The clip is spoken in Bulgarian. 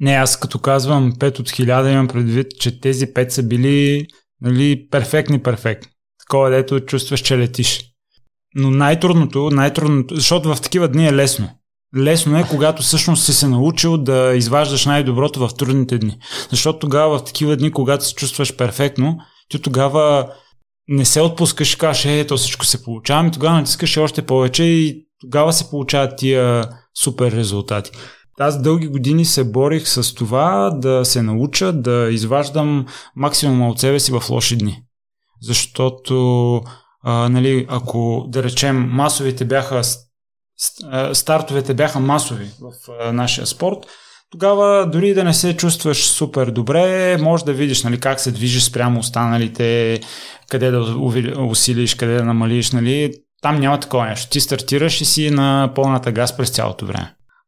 Не, аз като казвам 5 от 1000 имам предвид, че тези 5 са били нали, перфектни, перфектни. Такова, дето чувстваш, че летиш. Но най-трудното, най-трудното, защото в такива дни е лесно. Лесно е, когато всъщност си се научил да изваждаш най-доброто в трудните дни. Защото тогава в такива дни, когато се чувстваш перфектно, ти тогава не се отпускаш и кажеш, е, то всичко се получава, и тогава натискаш още повече и тогава се получават тия супер резултати. Аз дълги години се борих с това да се науча да изваждам максимума от себе си в лоши дни. Защото, а, нали, ако да речем масовите бяха стартовете бяха масови в а, нашия спорт, тогава дори да не се чувстваш супер добре, може да видиш нали, как се движиш спрямо останалите, къде да усилиш, къде да намалиш. Нали. Там няма такова нещо. Ти стартираш и си на пълната газ през цялото време.